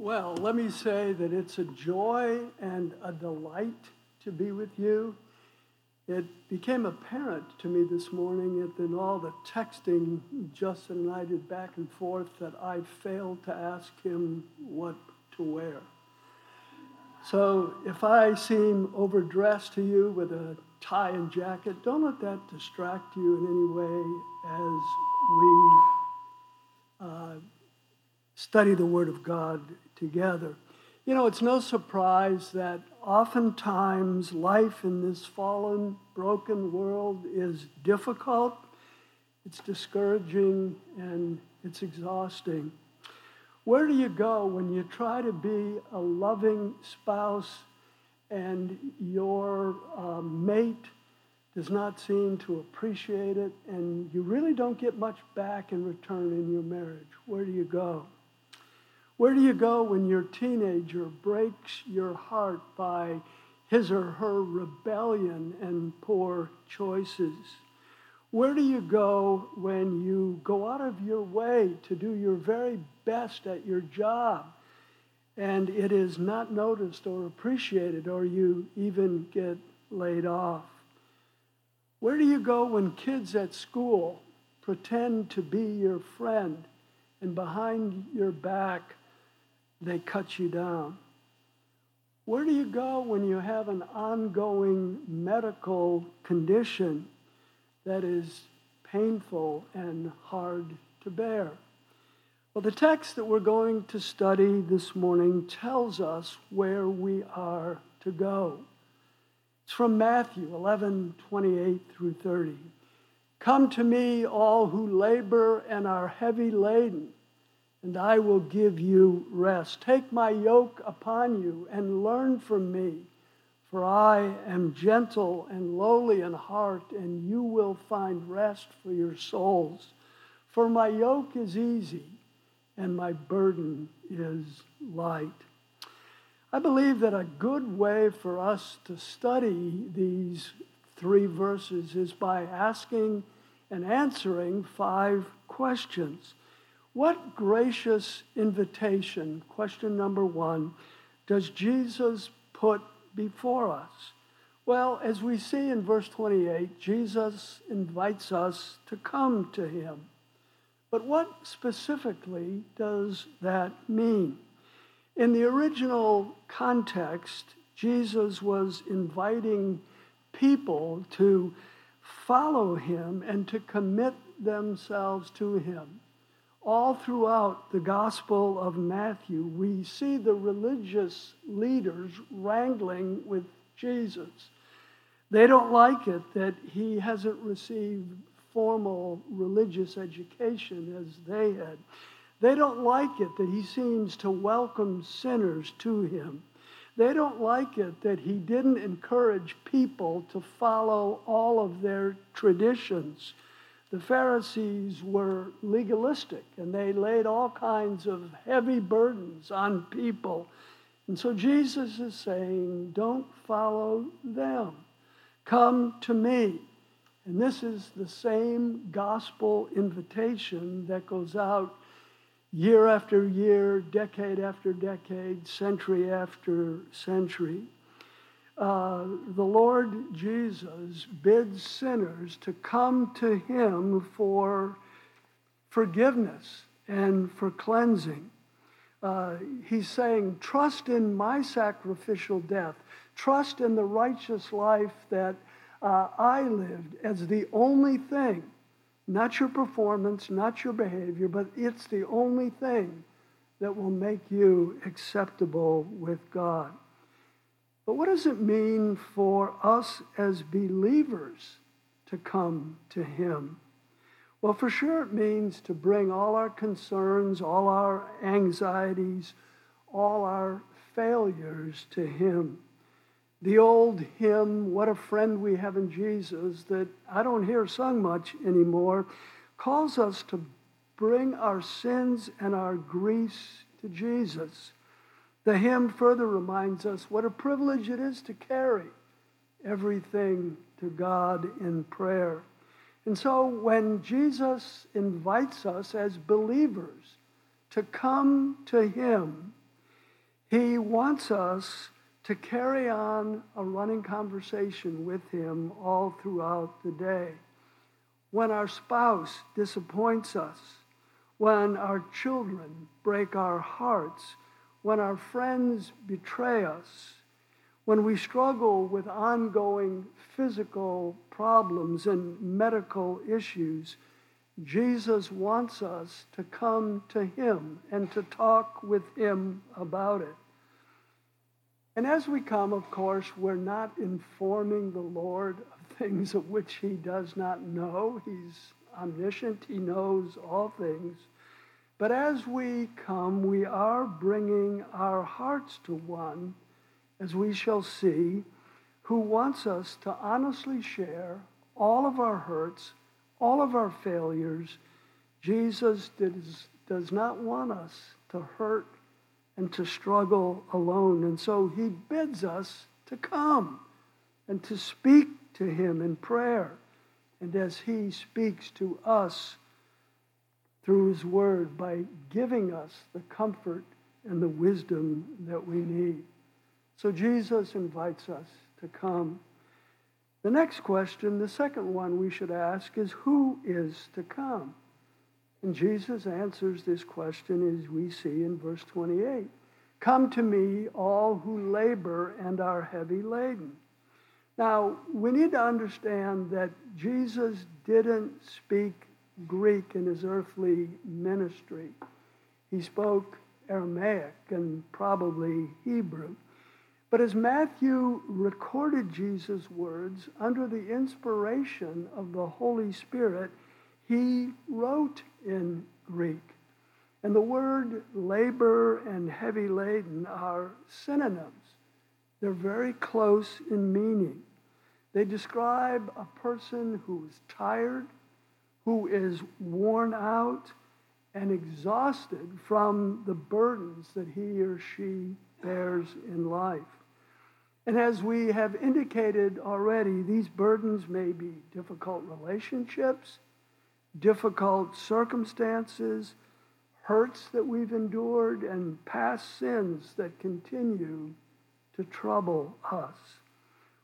Well, let me say that it's a joy and a delight to be with you. It became apparent to me this morning in all the texting Justin and I did back and forth that I failed to ask him what to wear. So if I seem overdressed to you with a tie and jacket, don't let that distract you in any way as we uh, study the Word of God together. You know, it's no surprise that oftentimes life in this fallen, broken world is difficult, it's discouraging, and it's exhausting. Where do you go when you try to be a loving spouse and your uh, mate does not seem to appreciate it and you really don't get much back in return in your marriage? Where do you go? Where do you go when your teenager breaks your heart by his or her rebellion and poor choices? Where do you go when you go out of your way to do your very best at your job and it is not noticed or appreciated or you even get laid off? Where do you go when kids at school pretend to be your friend and behind your back they cut you down? Where do you go when you have an ongoing medical condition that is painful and hard to bear. Well, the text that we're going to study this morning tells us where we are to go. It's from Matthew 11 28 through 30. Come to me, all who labor and are heavy laden, and I will give you rest. Take my yoke upon you and learn from me for I am gentle and lowly in heart, and you will find rest for your souls. For my yoke is easy and my burden is light. I believe that a good way for us to study these three verses is by asking and answering five questions. What gracious invitation, question number one, does Jesus put before us? Well, as we see in verse 28, Jesus invites us to come to him. But what specifically does that mean? In the original context, Jesus was inviting people to follow him and to commit themselves to him all throughout the Gospel of Matthew, we see the religious leaders wrangling with Jesus. They don't like it that he hasn't received formal religious education as they had. They don't like it that he seems to welcome sinners to him. They don't like it that he didn't encourage people to follow all of their traditions the Pharisees were legalistic and they laid all kinds of heavy burdens on people. And so Jesus is saying, don't follow them. Come to me. And this is the same gospel invitation that goes out year after year, decade after decade, century after century uh, the Lord Jesus bids sinners to come to him for forgiveness and for cleansing. Uh, he's saying, Trust in my sacrificial death, trust in the righteous life that uh, I lived as the only thing, not your performance, not your behavior, but it's the only thing that will make you acceptable with God. But what does it mean for us as believers to come to Him? Well, for sure, it means to bring all our concerns, all our anxieties, all our failures to Him. The old hymn, What a Friend We Have in Jesus, that I don't hear sung much anymore, calls us to bring our sins and our griefs to Jesus. The hymn further reminds us what a privilege it is to carry everything to God in prayer. And so when Jesus invites us as believers to come to Him, He wants us to carry on a running conversation with Him all throughout the day. When our spouse disappoints us, when our children break our hearts, when our friends betray us, when we struggle with ongoing physical problems and medical issues, Jesus wants us to come to Him and to talk with Him about it. And as we come, of course, we're not informing the Lord of things of which He does not know. He's omniscient, He knows all things. But as we come, we are bringing our hearts to one, as we shall see, who wants us to honestly share all of our hurts, all of our failures. Jesus does, does not want us to hurt and to struggle alone. And so he bids us to come and to speak to him in prayer. And as he speaks to us, through His Word by giving us the comfort and the wisdom that we need. So Jesus invites us to come. The next question, the second one we should ask, is who is to come? And Jesus answers this question as we see in verse 28. Come to me, all who labor and are heavy laden. Now, we need to understand that Jesus didn't speak Greek in his earthly ministry. He spoke Aramaic and probably Hebrew. But as Matthew recorded Jesus' words under the inspiration of the Holy Spirit, he wrote in Greek. And the word labor and heavy laden are synonyms. They're very close in meaning. They describe a person who is tired, who is worn out and exhausted from the burdens that he or she bears in life. And as we have indicated already, these burdens may be difficult relationships, difficult circumstances, hurts that we've endured, and past sins that continue to trouble us.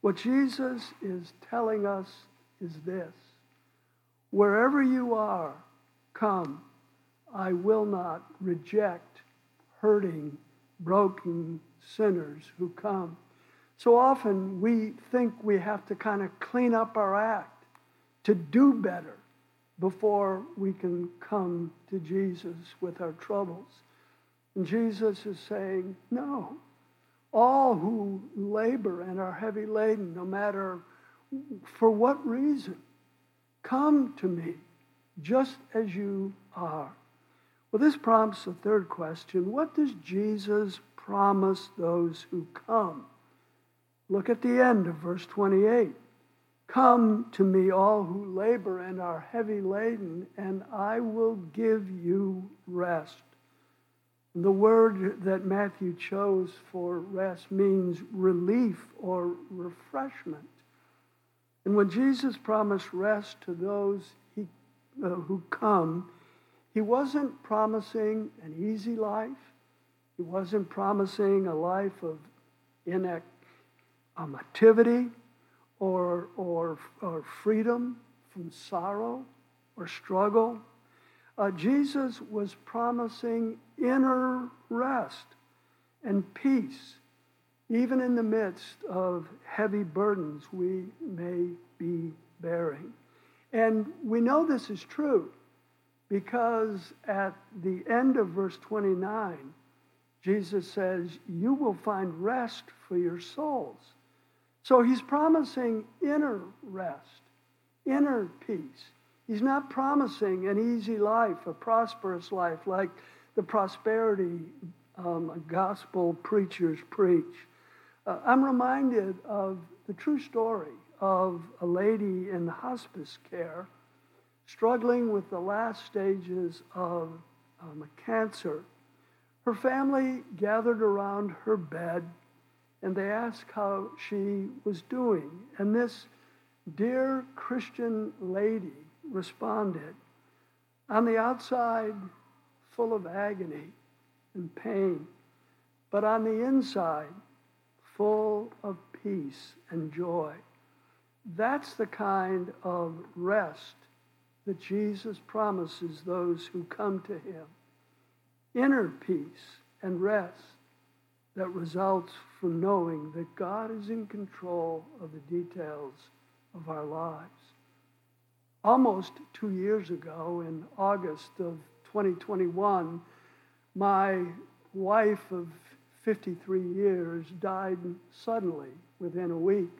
What Jesus is telling us is this Wherever you are, come. I will not reject hurting, broken sinners who come. So often we think we have to kind of clean up our act to do better before we can come to Jesus with our troubles. And Jesus is saying, no. All who labor and are heavy laden, no matter for what reason, Come to me just as you are. Well, this prompts a third question What does Jesus promise those who come? Look at the end of verse 28. Come to me, all who labor and are heavy laden, and I will give you rest. The word that Matthew chose for rest means relief or refreshment. And when Jesus promised rest to those he, uh, who come, he wasn't promising an easy life. He wasn't promising a life of inactivity or, or, or freedom from sorrow or struggle. Uh, Jesus was promising inner rest and peace even in the midst of heavy burdens we may be bearing. And we know this is true because at the end of verse 29, Jesus says, You will find rest for your souls. So he's promising inner rest, inner peace. He's not promising an easy life, a prosperous life like the prosperity um, gospel preachers preach. Uh, I'm reminded of the true story of a lady in hospice care struggling with the last stages of um, cancer. Her family gathered around her bed and they asked how she was doing. And this dear Christian lady responded, On the outside, full of agony and pain, but on the inside, full of peace and joy. That's the kind of rest that Jesus promises those who come to him. Inner peace and rest that results from knowing that God is in control of the details of our lives. Almost two years ago, in August of 2021, my wife of 53 years died suddenly within a week.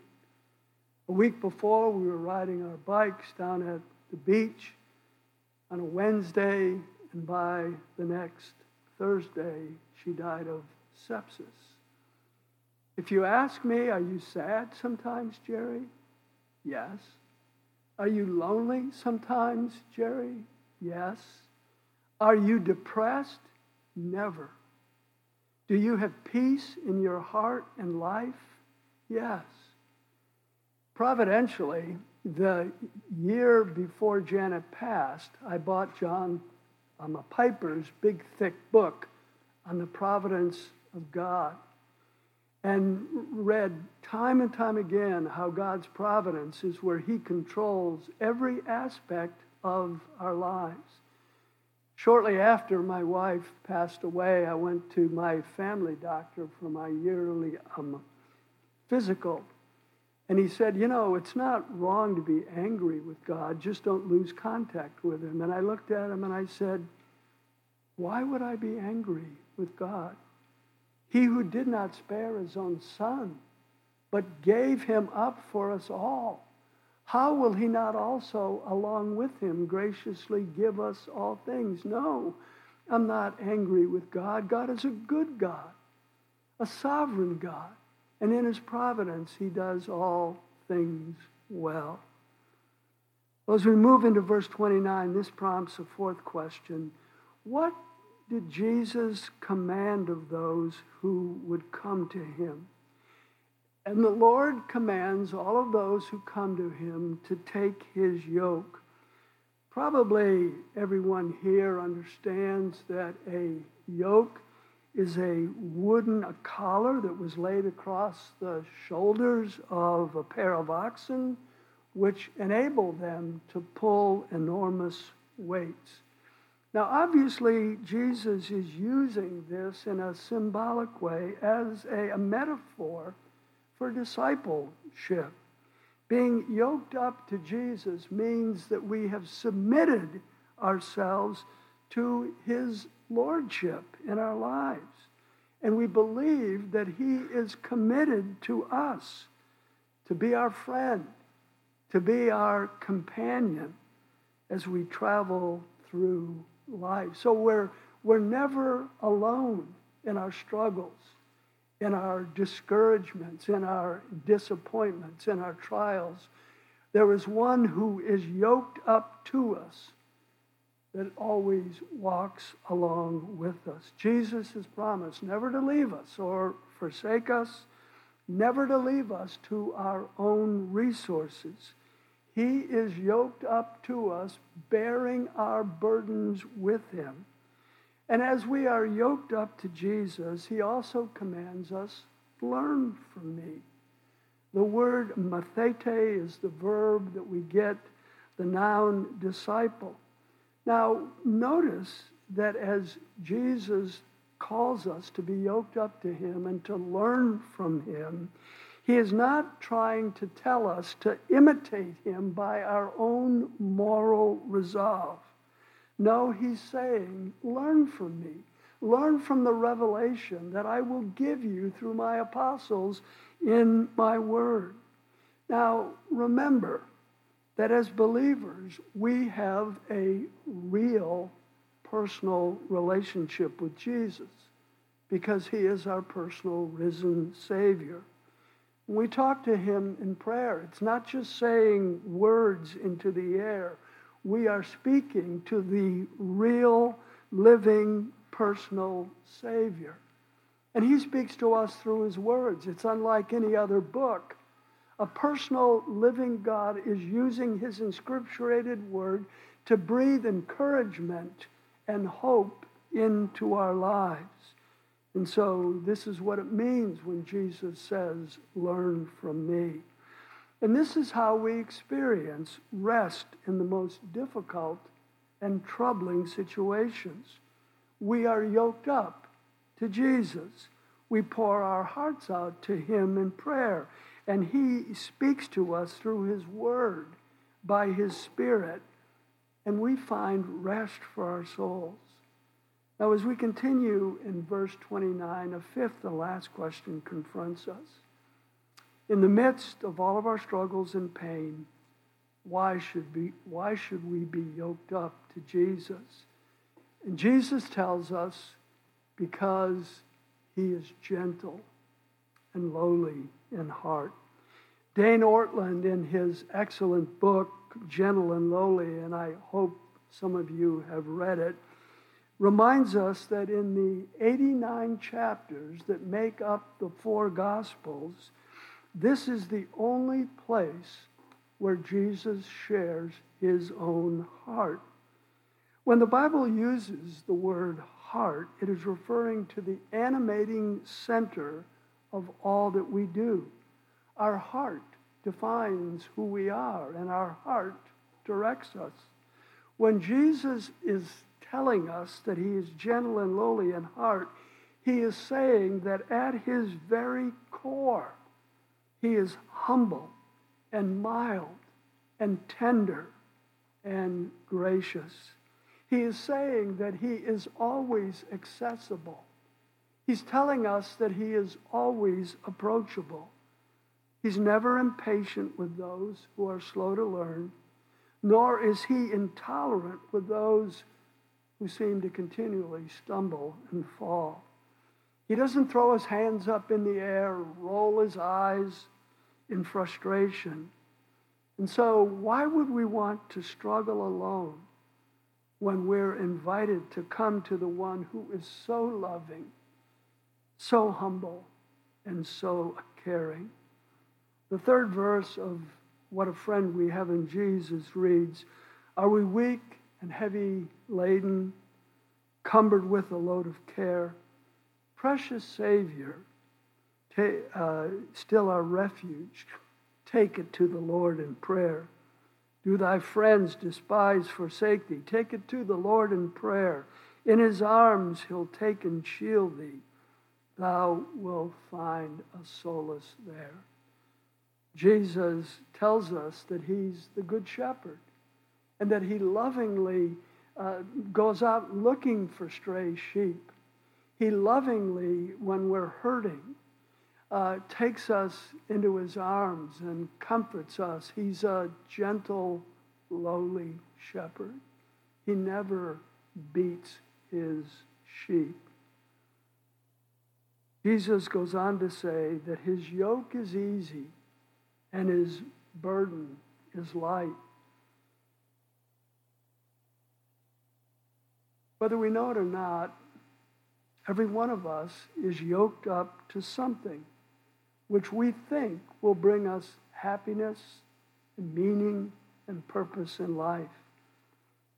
A week before, we were riding our bikes down at the beach on a Wednesday, and by the next Thursday, she died of sepsis. If you ask me, are you sad sometimes, Jerry? Yes. Are you lonely sometimes, Jerry? Yes. Are you depressed? Never. Do you have peace in your heart and life? Yes. Providentially, the year before Janet passed, I bought John um, Piper's big, thick book on the providence of God and read time and time again how God's providence is where He controls every aspect of our lives. Shortly after my wife passed away, I went to my family doctor for my yearly um, physical. And he said, You know, it's not wrong to be angry with God, just don't lose contact with Him. And I looked at him and I said, Why would I be angry with God? He who did not spare his own son, but gave him up for us all how will he not also, along with him, graciously give us all things? No, I'm not angry with God. God is a good God, a sovereign God. And in his providence, he does all things well. well. As we move into verse 29, this prompts a fourth question What did Jesus command of those who would come to him? And the Lord commands all of those who come to him to take his yoke. Probably everyone here understands that a yoke is a wooden a collar that was laid across the shoulders of a pair of oxen, which enabled them to pull enormous weights. Now, obviously, Jesus is using this in a symbolic way as a, a metaphor for discipleship. Being yoked up to Jesus means that we have submitted ourselves to his lordship in our lives. And we believe that he is committed to us to be our friend, to be our companion as we travel through life. So we're, we're never alone in our struggles in our discouragements, in our disappointments, in our trials. There is one who is yoked up to us that always walks along with us. Jesus has promised never to leave us or forsake us, never to leave us to our own resources. He is yoked up to us, bearing our burdens with him. And as we are yoked up to Jesus, he also commands us, learn from me. The word mathete is the verb that we get the noun disciple. Now, notice that as Jesus calls us to be yoked up to him and to learn from him, he is not trying to tell us to imitate him by our own moral resolve. No, he's saying, learn from me. Learn from the revelation that I will give you through my apostles in my word. Now, remember that as believers, we have a real personal relationship with Jesus because he is our personal risen Savior. When we talk to him in prayer, it's not just saying words into the air we are speaking to the real, living, personal Savior. And He speaks to us through His words. It's unlike any other book. A personal, living God is using His inscripturated word to breathe encouragement and hope into our lives. And so this is what it means when Jesus says, Learn from me. And this is how we experience rest in the most difficult and troubling situations. We are yoked up to Jesus. We pour our hearts out to Him in prayer, and He speaks to us through His Word by His Spirit, and we find rest for our souls. Now, as we continue in verse 29, a fifth and last question confronts us. In the midst of all of our struggles and pain, why should, be, why should we be yoked up to Jesus? And Jesus tells us because he is gentle and lowly in heart. Dane Ortlund, in his excellent book, Gentle and Lowly, and I hope some of you have read it, reminds us that in the 89 chapters that make up the four Gospels, this is the only place where Jesus shares his own heart. When the Bible uses the word heart, it is referring to the animating center of all that we do. Our heart defines who we are, and our heart directs us. When Jesus is telling us that he is gentle and lowly in heart, he is saying that at his very core, he is humble and mild and tender and gracious. He is saying that he is always accessible. He's telling us that he is always approachable. He's never impatient with those who are slow to learn, nor is he intolerant with those who seem to continually stumble and fall. He doesn't throw his hands up in the air, roll his eyes in frustration. And so, why would we want to struggle alone when we're invited to come to the one who is so loving, so humble, and so caring? The third verse of What a Friend We Have in Jesus reads Are we weak and heavy laden, cumbered with a load of care? Precious Savior, uh, still our refuge, take it to the Lord in prayer. Do thy friends despise, forsake thee? Take it to the Lord in prayer. In his arms he'll take and shield thee. Thou wilt find a solace there. Jesus tells us that he's the good shepherd and that he lovingly uh, goes out looking for stray sheep. He lovingly, when we're hurting, uh, takes us into his arms and comforts us. He's a gentle, lowly shepherd. He never beats his sheep. Jesus goes on to say that his yoke is easy and his burden is light. Whether we know it or not, Every one of us is yoked up to something which we think will bring us happiness and meaning and purpose in life.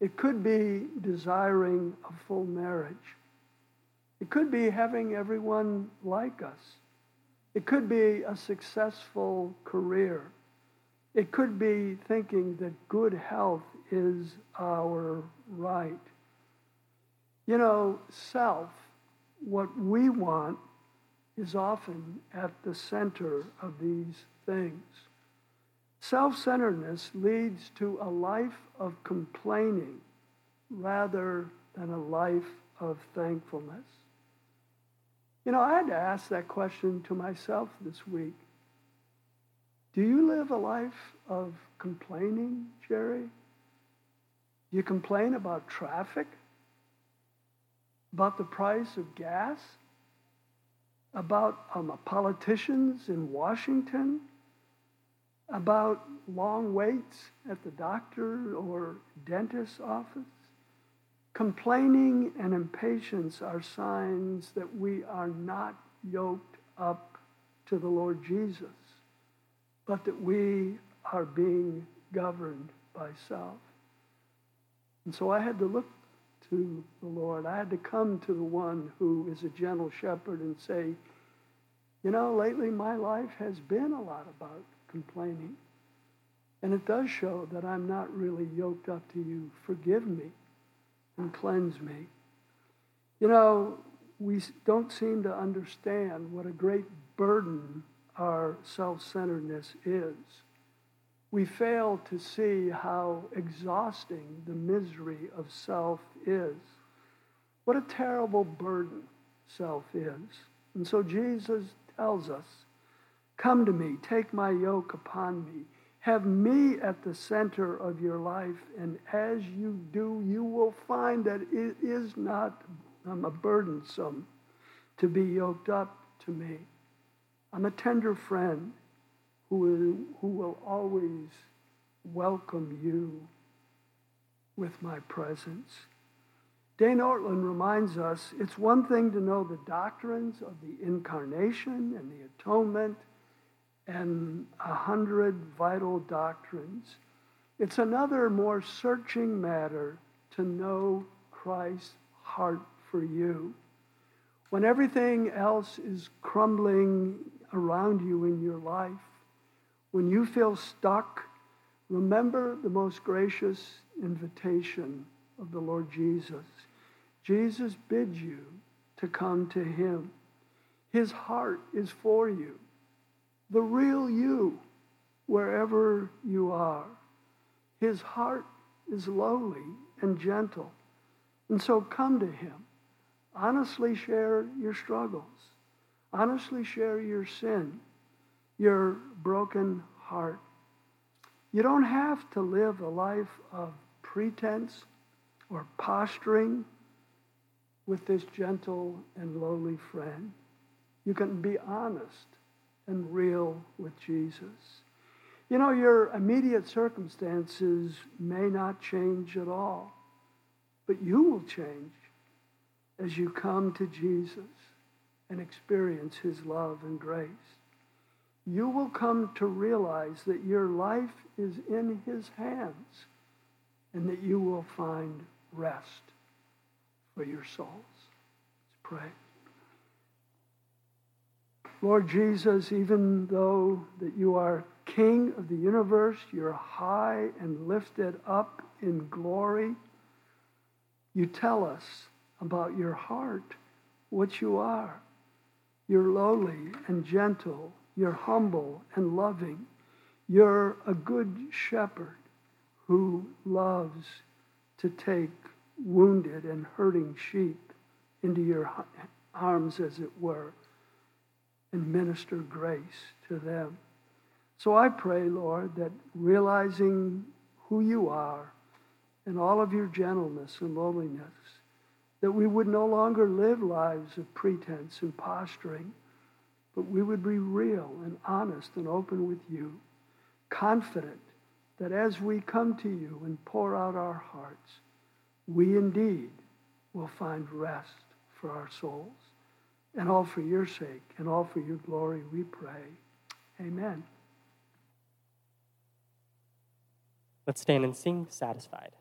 It could be desiring a full marriage. It could be having everyone like us. It could be a successful career. It could be thinking that good health is our right. You know, self what we want is often at the center of these things. Self centeredness leads to a life of complaining rather than a life of thankfulness. You know, I had to ask that question to myself this week. Do you live a life of complaining, Jerry? Do you complain about traffic? About the price of gas, about um, politicians in Washington, about long waits at the doctor or dentist's office. Complaining and impatience are signs that we are not yoked up to the Lord Jesus, but that we are being governed by self. And so I had to look to the Lord. I had to come to the one who is a gentle shepherd and say, you know, lately my life has been a lot about complaining. And it does show that I'm not really yoked up to you. Forgive me and cleanse me. You know, we don't seem to understand what a great burden our self centeredness is. We fail to see how exhausting the misery of self is. What a terrible burden self is. And so Jesus tells us Come to me, take my yoke upon me. Have me at the center of your life, and as you do, you will find that it is not I'm a burdensome to be yoked up to me. I'm a tender friend who will, who will always welcome you with my presence. Dane Ortlund reminds us it's one thing to know the doctrines of the incarnation and the atonement and a hundred vital doctrines. It's another more searching matter to know Christ's heart for you. When everything else is crumbling around you in your life, when you feel stuck, remember the most gracious invitation of the Lord Jesus. Jesus bids you to come to him. His heart is for you, the real you, wherever you are. His heart is lowly and gentle. And so come to him. Honestly share your struggles. Honestly share your sin, your broken heart. You don't have to live a life of pretense or posturing with this gentle and lowly friend. You can be honest and real with Jesus. You know, your immediate circumstances may not change at all, but you will change as you come to Jesus and experience his love and grace. You will come to realize that your life is in his hands and that you will find rest for your souls. Let's pray. Lord Jesus, even though that you are King of the universe, you're high and lifted up in glory, you tell us about your heart, what you are. You're lowly and gentle. You're humble and loving. You're a good shepherd who loves to take wounded and hurting sheep into your arms, as it were, and minister grace to them. So I pray, Lord, that realizing who you are and all of your gentleness and lowliness, that we would no longer live lives of pretense and posturing, but we would be real and honest and open with you, confident that as we come to you and pour out our hearts, we indeed will find rest for our souls. And all for your sake and all for your glory, we pray. Amen. Let's stand and sing Satisfied.